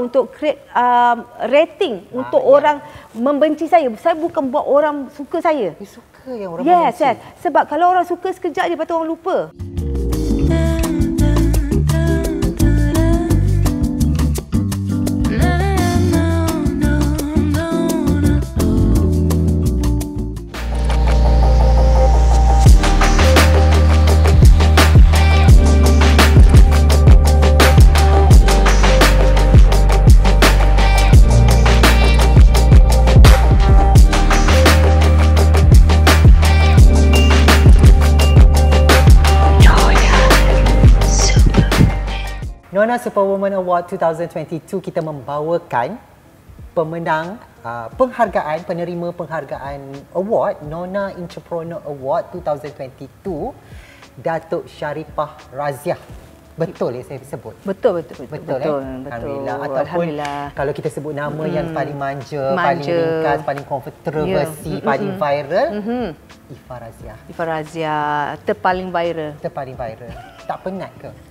untuk create um, rating ah, untuk ya. orang membenci saya. Saya bukan buat orang suka saya. You suka yang orang yes, membenci? Yes, Sebab kalau orang suka sekejap je, lepas tu orang lupa. Nona Superwoman Award 2022 kita membawakan pemenang uh, penghargaan penerima penghargaan award Nona Entrepreneur Award 2022 Datuk Syarifah Raziah. Betul ya saya sebut? Betul betul betul. Betul, betul, eh? betul. Alhamdulillah. Ataupun Alhamdulillah. kalau kita sebut nama hmm. yang paling manja, manja, paling ringkas, paling kontroversi, yeah. paling hmm. viral, mm-hmm. Ifa Razia. Ifa Razia terpaling viral. Terpaling viral. tak penat ke?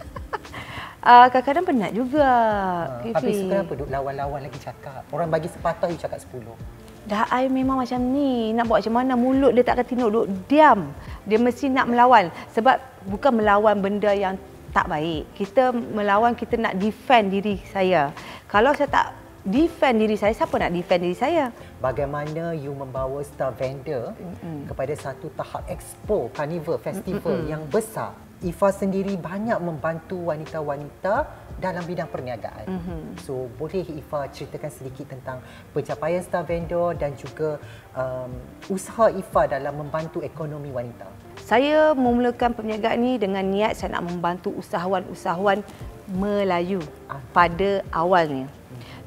Uh, kadang-kadang penat juga. Uh, habis kenapa duk lawan-lawan lagi cakap? Orang bagi sepatah, you cakap sepuluh. Dah, I memang macam ni. Nak buat macam mana? Mulut dia tak akan tinduk. Duk diam. Dia mesti nak melawan. Sebab bukan melawan benda yang tak baik. Kita melawan, kita nak defend diri saya. Kalau saya tak defend diri saya, siapa nak defend diri saya? Bagaimana you membawa star vendor mm-hmm. kepada satu tahap expo, carnival, festival mm-hmm. yang besar Ifa sendiri banyak membantu wanita-wanita dalam bidang perniagaan. Mm-hmm. So boleh Ifa ceritakan sedikit tentang pencapaian Star Vendor dan juga um, usaha Ifa dalam membantu ekonomi wanita. Saya memulakan perniagaan ini dengan niat saya nak membantu usahawan-usahawan Melayu ah. pada awalnya.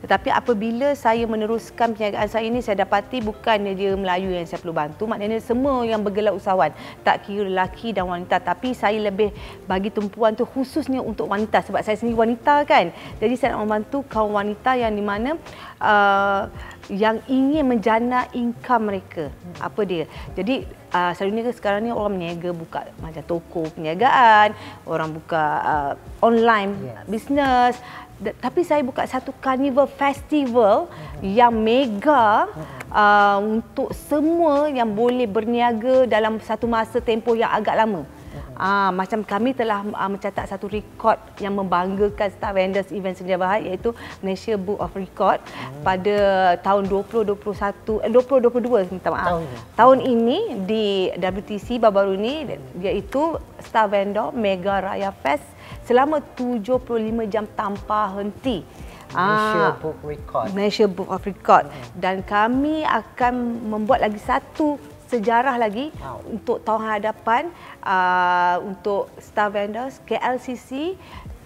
Tetapi apabila saya meneruskan perniagaan saya ini, saya dapati bukan dia Melayu yang saya perlu bantu. Maknanya semua yang bergelar usahawan. Tak kira lelaki dan wanita. Tapi saya lebih bagi tumpuan tu khususnya untuk wanita. Sebab saya sendiri wanita kan. Jadi saya nak membantu kaum wanita yang di mana uh, yang ingin menjana income mereka. Apa dia? Jadi uh, selalunya sekarang ni orang berniaga buka macam toko perniagaan. Orang buka uh, online yes. business tapi saya buka satu carnival festival uh-huh. yang mega uh, untuk semua yang boleh berniaga dalam satu masa tempoh yang agak lama. Uh, macam kami telah uh, mencatat satu rekod yang membanggakan Star Vendors Event Sedia Bahad iaitu Malaysia Book of Record hmm. pada tahun 2021 eh, 2022 minta maaf. Tahun, tahun ini di WTC baru-baru ini iaitu Star Vendor Mega Raya Fest selama 75 jam tanpa henti. Malaysia ah, Book Record. Malaysia Book of Record. Hmm. Dan kami akan membuat lagi satu sejarah lagi wow. untuk tahun hadapan uh, untuk Star Vendors KLCC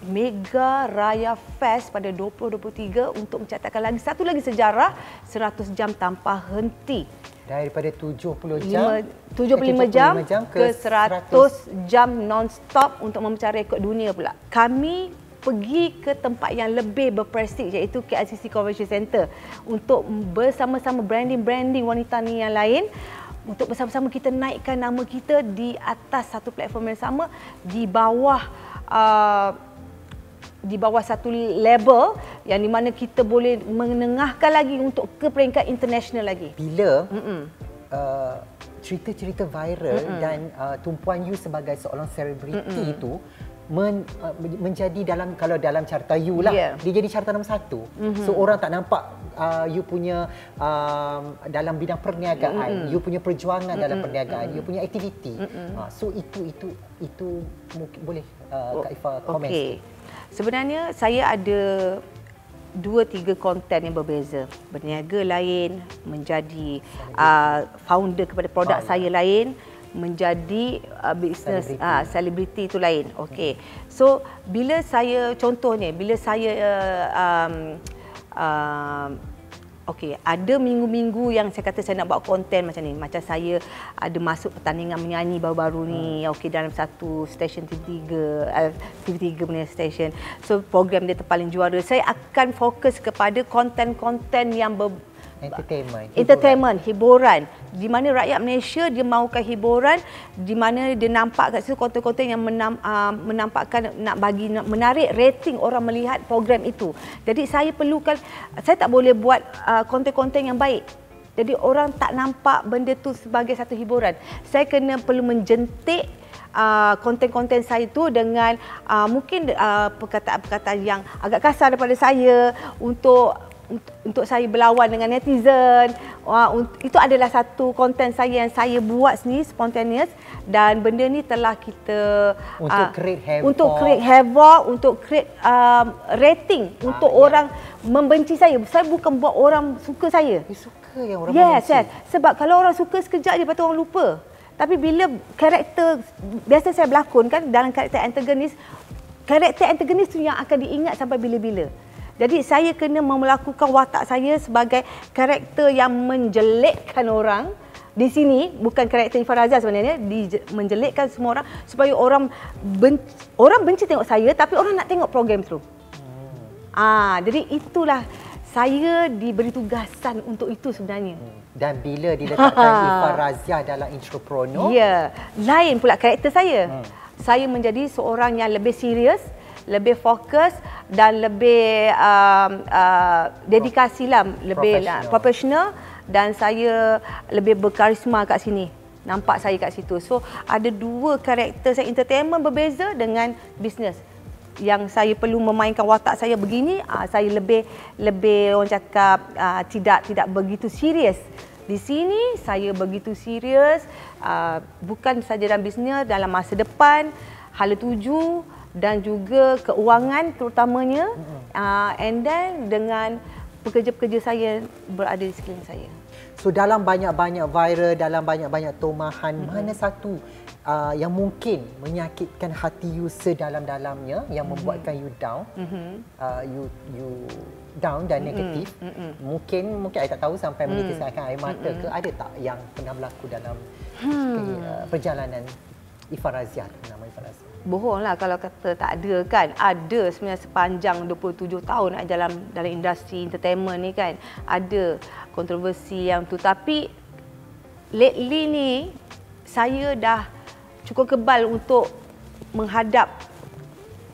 Mega Raya Fest pada 2023 untuk mencatatkan lagi satu lagi sejarah 100 jam tanpa henti daripada 70 jam 75 jam, jam ke 100, 100 jam non-stop untuk memecah rekod dunia pula. Kami pergi ke tempat yang lebih berprestij iaitu KLCC Convention Center untuk bersama-sama branding-branding wanita ni yang lain untuk bersama-sama kita naikkan nama kita di atas satu platform yang sama di bawah uh, di bawah satu label yang di mana kita boleh menengahkan lagi untuk ke peringkat international lagi. Bila uh, cerita-cerita viral Mm-mm. dan uh, tumpuan you sebagai seorang selebriti itu men, uh, menjadi dalam kalau dalam carta you lah yeah. dia jadi carta nombor satu mm-hmm. so orang tak nampak uh, you punya um, dalam bidang perniagaan mm-hmm. you punya perjuangan mm-hmm. dalam perniagaan mm-hmm. you punya aktiviti mm-hmm. uh, so itu itu itu mungkin boleh uh, Kak Ifa komen okay. Sebenarnya saya ada dua tiga konten yang berbeza berniaga lain menjadi uh, founder kepada produk oh, saya lain menjadi uh, bisnes selebriti uh, itu lain. Okey. So bila saya contohnya bila saya uh, um, uh, Okey, ada minggu-minggu yang saya kata saya nak buat konten macam ni. Macam saya ada masuk pertandingan menyanyi baru-baru ni. Hmm. Okey, dalam satu stesen TV3, uh, TV3 punya stesen. So, program dia terpaling juara. Saya akan fokus kepada konten-konten yang ber, entertainment, entertainment, hiburan. Di mana rakyat Malaysia dia mahukan hiburan, di mana dia nampak kat situ konten-konten yang menam, uh, menampakkan nak bagi nak menarik rating orang melihat program itu. Jadi saya perlukan saya tak boleh buat uh, konten-konten yang baik. Jadi orang tak nampak benda tu sebagai satu hiburan. Saya kena perlu menjentik uh, konten-konten saya tu dengan uh, mungkin uh, perkataan-perkataan yang agak kasar daripada saya untuk untuk saya berlawan dengan netizen. Wah, itu adalah satu konten saya yang saya buat sendiri spontaneous dan benda ni telah kita untuk uh, create havoc untuk create havoc untuk create um, rating ah, untuk yeah. orang membenci saya. Saya bukan buat orang suka saya. Dia suka yang orang yes, membenci. Yes, sebab kalau orang suka sekejap je lepas tu orang lupa. Tapi bila karakter biasa saya berlakon kan dalam karakter antagonis, karakter antagonis tu yang akan diingat sampai bila-bila. Jadi saya kena melakukan watak saya sebagai karakter yang menjelekkan orang di sini bukan karakter Ifan Razia sebenarnya di menjelekkan semua orang supaya orang benci, orang benci tengok saya tapi orang nak tengok program tu. Hmm. Ah jadi itulah saya diberi tugasan untuk itu sebenarnya. Hmm. Dan bila diletakkan Ifan Razia dalam intro prono? Ya, lain pula karakter saya. Hmm. Saya menjadi seorang yang lebih serius, lebih fokus dan lebih um, uh, dedikasi lah, lebih lah, profesional dan saya lebih berkarisma kat sini. Nampak saya kat situ. So ada dua karakter saya entertainment berbeza dengan bisnes yang saya perlu memainkan watak saya begini uh, saya lebih lebih orang cakap uh, tidak tidak begitu serius di sini saya begitu serius uh, bukan saja dalam bisnes dalam masa depan hala tuju dan juga keuangan terutamanya uh, and then dengan pekerja-pekerja saya berada di sekeliling saya so dalam banyak-banyak viral dalam banyak-banyak tomahan mm-hmm. mana satu uh, yang mungkin menyakitkan hati you sedalam-dalamnya yang mm-hmm. membuatkan you down mm-hmm. uh, you you down dan mm-hmm. negatif mm-hmm. mungkin mungkin saya tak tahu sampai mm-hmm. menitiskan air mata mm-hmm. ke ada tak yang pernah berlaku dalam hmm. ke, uh, perjalanan Ifan Razia nama Ifan Razia bohonglah kalau kata tak ada kan. Ada sebenarnya sepanjang 27 tahun dalam dalam industri entertainment ni kan. Ada kontroversi yang tu. Tapi lately ni saya dah cukup kebal untuk menghadap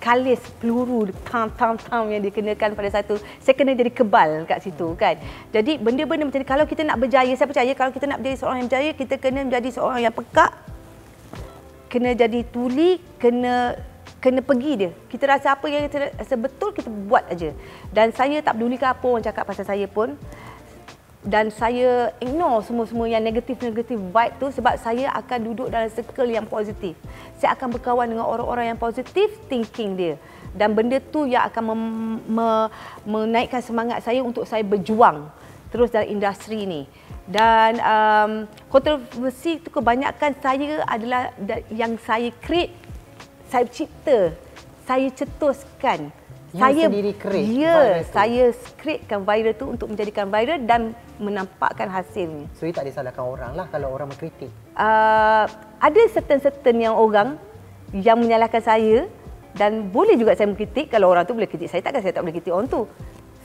kalis peluru tam tam tam yang dikenakan pada satu saya kena jadi kebal kat situ kan. Jadi benda-benda macam ni kalau kita nak berjaya saya percaya kalau kita nak menjadi seorang yang berjaya kita kena menjadi seorang yang pekak kena jadi tuli kena kena pergi dia kita rasa apa yang kita rasa betul kita buat aja dan saya tak peduli apa orang cakap pasal saya pun dan saya ignore semua-semua yang negatif-negatif vibe tu sebab saya akan duduk dalam circle yang positif. Saya akan berkawan dengan orang-orang yang positif thinking dia. Dan benda tu yang akan mem- me- menaikkan semangat saya untuk saya berjuang terus dalam industri ni. Dan um, kontroversi tu kebanyakan saya adalah yang saya create, saya cipta, saya cetuskan. You saya sendiri create Ya, saya createkan viral tu untuk menjadikan viral dan menampakkan hasilnya. So, you tak disalahkan orang lah kalau orang mengkritik? Uh, ada certain-certain yang orang yang menyalahkan saya dan boleh juga saya mengkritik kalau orang tu boleh kritik saya takkan saya tak boleh kritik orang tu.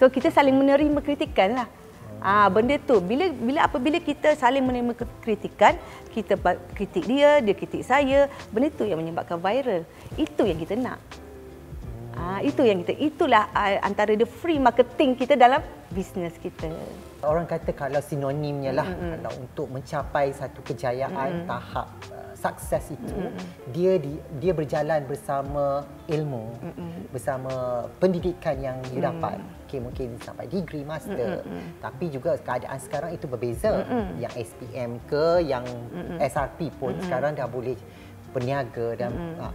So kita saling menerima kritikan lah. Ah benda tu bila bila apabila kita saling menerima kritikan, kita kritik dia, dia kritik saya, benda tu yang menyebabkan viral. Itu yang kita nak. Ah, itu yang kita itulah uh, antara the free marketing kita dalam bisnes kita. Orang kata kalau sinonimnya lah mm-hmm. kalau untuk mencapai satu kejayaan mm-hmm. tahap uh, sukses itu mm-hmm. dia di, dia berjalan bersama ilmu mm-hmm. bersama pendidikan yang dia mm-hmm. dapat. Okay, mungkin sampai degree master mm-hmm. tapi juga keadaan sekarang itu berbeza. Mm-hmm. Yang SPM ke yang mm-hmm. SRP pun mm-hmm. sekarang dah boleh peniaga dan mm-hmm. uh,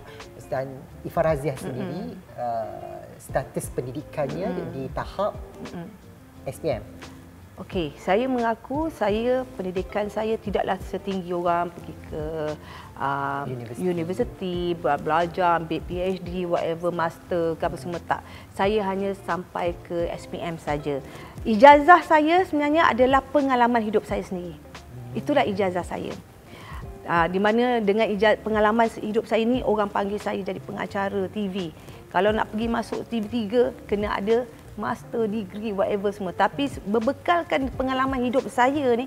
dan Ifaraziah sendiri mm-hmm. uh, status pendidikannya mm-hmm. di tahap mm-hmm. SPM. Okey, saya mengaku saya pendidikan saya tidaklah setinggi orang pergi ke uh, universiti. belajar, ambil PhD, whatever, master ke apa semua tak. Saya hanya sampai ke SPM saja. Ijazah saya sebenarnya adalah pengalaman hidup saya sendiri. Itulah ijazah saya. Uh, di mana dengan ijaz, pengalaman hidup saya ini orang panggil saya jadi pengacara TV. Kalau nak pergi masuk TV3 kena ada master degree whatever semua tapi berbekalkan pengalaman hidup saya ni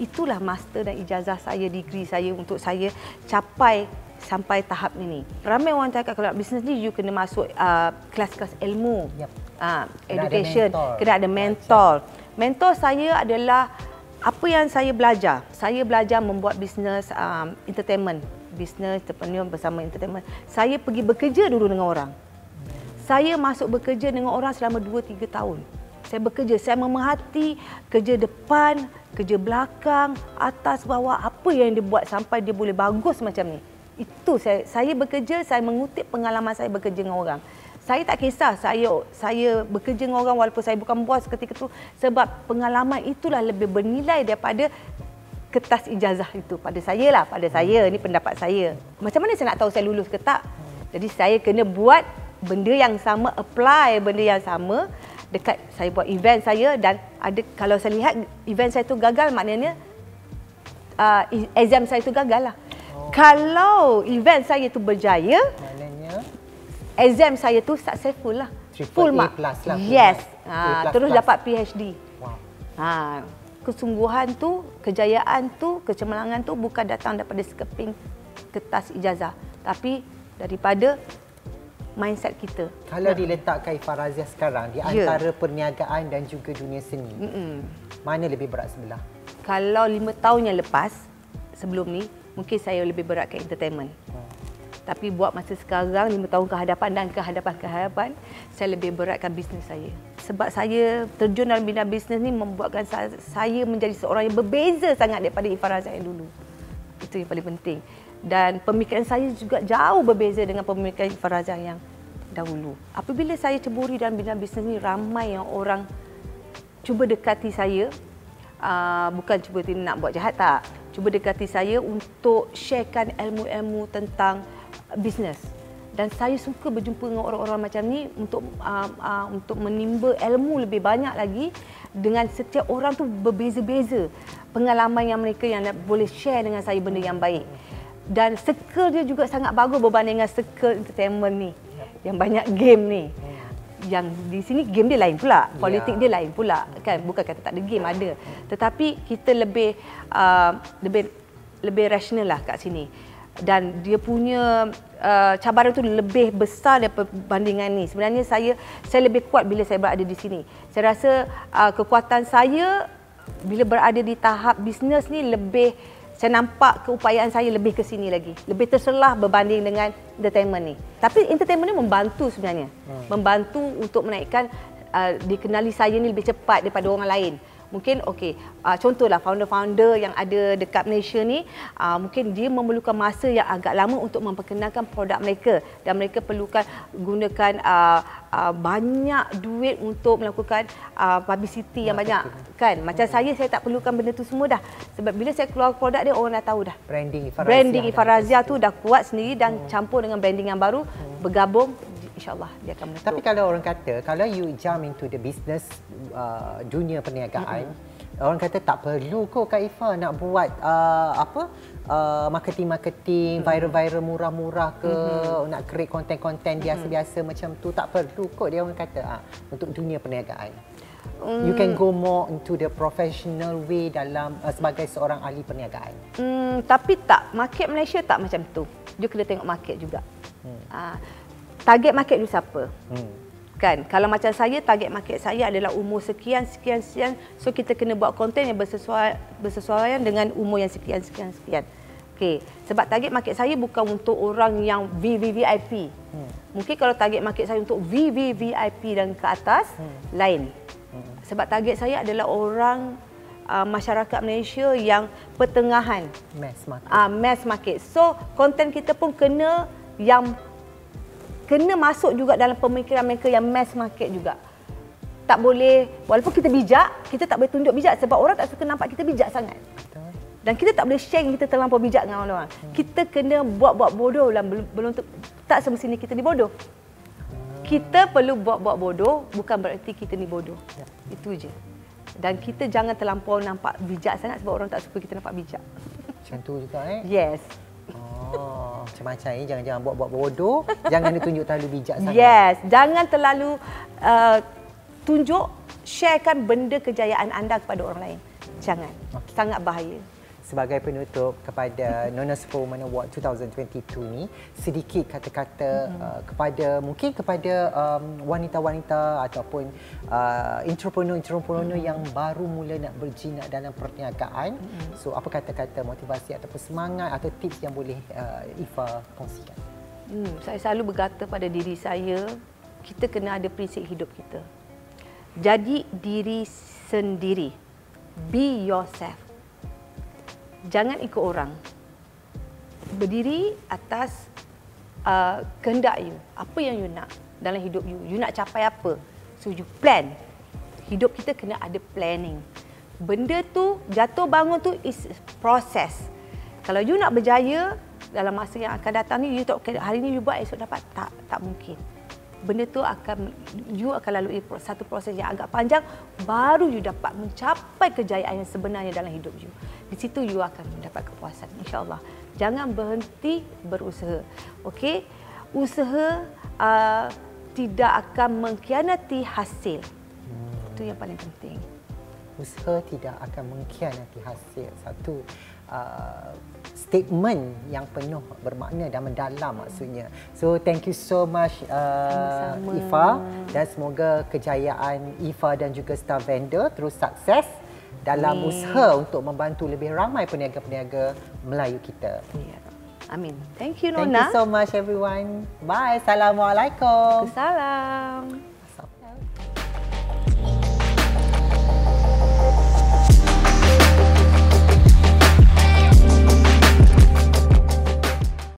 itulah master dan ijazah saya degree saya untuk saya capai sampai tahap ini. Ramai orang cakap kalau bisnes ni you kena masuk uh, kelas-kelas ilmu. Yep. Uh, education, kena ada mentor. Mentor saya adalah apa yang saya belajar. Saya belajar membuat bisnes um, entertainment, bisnes entrepreneur bersama entertainment. Saya pergi bekerja dulu dengan orang. Saya masuk bekerja dengan orang selama 2 3 tahun. Saya bekerja, saya memerhati kerja depan, kerja belakang, atas bawah apa yang dia buat sampai dia boleh bagus macam ni. Itu saya saya bekerja, saya mengutip pengalaman saya bekerja dengan orang. Saya tak kisah saya saya bekerja dengan orang walaupun saya bukan bos ketika itu sebab pengalaman itulah lebih bernilai daripada kertas ijazah itu pada saya lah pada saya ni pendapat saya. Macam mana saya nak tahu saya lulus ke tak? Jadi saya kena buat benda yang sama apply benda yang sama dekat saya buat event saya dan ada kalau saya lihat event saya tu gagal maknanya uh, exam saya tu gagal lah. Oh. Kalau event saya tu berjaya maknanya exam saya tu successful lah. Triple full mark. Plus lah. Yes. Ha, terus plus. dapat PhD. Wow. Ha, kesungguhan tu, kejayaan tu, kecemerlangan tu bukan datang daripada sekeping kertas ijazah. Tapi daripada mindset kita. Kalau diletakkan Ifah Razia sekarang di ya. antara perniagaan dan juga dunia seni, Mm-mm. mana lebih berat sebelah? Kalau lima tahun yang lepas, sebelum ni, mungkin saya lebih berat ke entertainment. Hmm. Tapi buat masa sekarang, lima tahun ke hadapan dan ke hadapan-ke hadapan, saya lebih beratkan bisnes saya. Sebab saya terjun dalam bidang bisnes ni membuatkan saya menjadi seorang yang berbeza sangat daripada Ifah Razia yang dulu. Itu yang paling penting dan pemikiran saya juga jauh berbeza dengan pemikiran Farazah yang dahulu. Apabila saya ceburi dalam bidang bisnes ni ramai yang orang cuba dekati saya. Uh, bukan cuba nak buat jahat tak. Cuba dekati saya untuk sharekan ilmu-ilmu tentang bisnes. Dan saya suka berjumpa dengan orang-orang macam ni untuk uh, uh, untuk menimba ilmu lebih banyak lagi dengan setiap orang tu berbeza-beza pengalaman yang mereka yang boleh share dengan saya benda yang baik dan circle dia juga sangat bagus berbanding dengan circle entertainment ni. Yang banyak game ni. Yang di sini game dia lain pula. Politik dia lain pula. Kan? Bukan kata tak ada game ada. Tetapi kita lebih uh, lebih lebih rasional lah kat sini. Dan dia punya uh, cabaran tu lebih besar daripada bandingan ni. Sebenarnya saya saya lebih kuat bila saya berada di sini. Saya rasa uh, kekuatan saya bila berada di tahap bisnes ni lebih saya nampak keupayaan saya lebih ke sini lagi. Lebih terselah berbanding dengan entertainment ni. Tapi entertainment ni membantu sebenarnya. Hmm. Membantu untuk menaikkan uh, dikenali saya ni lebih cepat daripada orang lain mungkin okey uh, contohlah founder-founder yang ada dekat Malaysia ni uh, mungkin dia memerlukan masa yang agak lama untuk memperkenalkan produk mereka. Dan mereka perlukan gunakan uh, uh, banyak duit untuk melakukan uh, publicity yang banyak. Kan? Macam hmm. saya saya tak perlukan benda tu semua dah. Sebab bila saya keluar produk dia orang dah tahu dah. Branding Ifarazia branding Ifarazia tu dah kuat sendiri dan hmm. campur dengan branding yang baru hmm. bergabung insyaallah dia akan menutup. Tapi kalau orang kata kalau you jump into the business uh, dunia perniagaan mm-hmm. orang kata tak perlu kok Kak Ifa nak buat uh, apa uh, marketing-marketing mm-hmm. viral-viral murah-murah ke mm-hmm. nak create konten-konten biasa-biasa mm-hmm. macam tu tak perlu kok dia orang kata uh, untuk dunia perniagaan. Mm. You can go more into the professional way dalam uh, sebagai seorang ahli perniagaan. Mm, tapi tak market Malaysia tak macam tu. You kena tengok market juga. Hmm. Uh, target market tu siapa? Hmm. Kan? Kalau macam saya, target market saya adalah umur sekian, sekian, sekian. So, kita kena buat konten yang bersesuaian, bersesuaian dengan umur yang sekian, sekian, sekian. Okay. Sebab target market saya bukan untuk orang yang VVVIP. Hmm. Mungkin kalau target market saya untuk VVVIP dan ke atas, hmm. lain. Hmm. Sebab target saya adalah orang uh, masyarakat Malaysia yang pertengahan. Mass market. Uh, mass market. So, konten kita pun kena yang kena masuk juga dalam pemikiran mereka yang mass market juga. Tak boleh, walaupun kita bijak, kita tak boleh tunjuk bijak sebab orang tak suka nampak kita bijak sangat. Dan kita tak boleh share kita terlampau bijak dengan orang-orang. Hmm. Kita kena buat-buat bodoh lah belum, belum tak semestinya kita ni bodoh. Hmm. Kita perlu buat-buat bodoh bukan bererti kita ni bodoh. Ya. Itu je. Dan kita jangan terlampau nampak bijak sangat sebab orang tak suka kita nampak bijak. Macam tu juga eh? Yes. Oh, macam-macam ni jangan-jangan buat-buat bodoh, jangan ditunjuk terlalu bijak sangat. Yes, jangan terlalu uh, tunjuk, sharekan benda kejayaan anda kepada orang lain. Jangan. Okay. Sangat bahaya sebagai penutup kepada Nona Superwoman Award 2022 ni sedikit kata-kata mm-hmm. uh, kepada mungkin kepada um, wanita-wanita ataupun uh, entrepreneur-entrepreneur mm-hmm. yang baru mula nak berjinak dalam perniagaan mm-hmm. so apa kata-kata motivasi ataupun semangat atau tips yang boleh uh, Ifa kongsikan hmm, saya selalu berkata pada diri saya kita kena ada prinsip hidup kita jadi diri sendiri be yourself jangan ikut orang. Berdiri atas uh, kehendak you. Apa yang you nak dalam hidup you. You nak capai apa. So you plan. Hidup kita kena ada planning. Benda tu, jatuh bangun tu is proses. Kalau you nak berjaya dalam masa yang akan datang ni, you tak, hari ni you buat esok dapat. Tak, tak mungkin benda tu akan you akan lalui satu proses yang agak panjang baru you dapat mencapai kejayaan yang sebenarnya dalam hidup you. Di situ you akan mendapat kepuasan insya-Allah. Jangan berhenti berusaha. Okey? Usaha uh, tidak akan mengkhianati hasil. Hmm. Itu yang paling penting. Usaha tidak akan mengkhianati hasil. Satu uh, statement yang penuh bermakna dan mendalam maksudnya. So thank you so much uh, Ifa dan semoga kejayaan Ifa dan juga staff vendor terus sukses dalam Amin. usaha untuk membantu lebih ramai peniaga-peniaga Melayu kita. Yeah. Amin. Thank you Nona. Thank you so much everyone. Bye. Assalamualaikum. Assalamualaikum.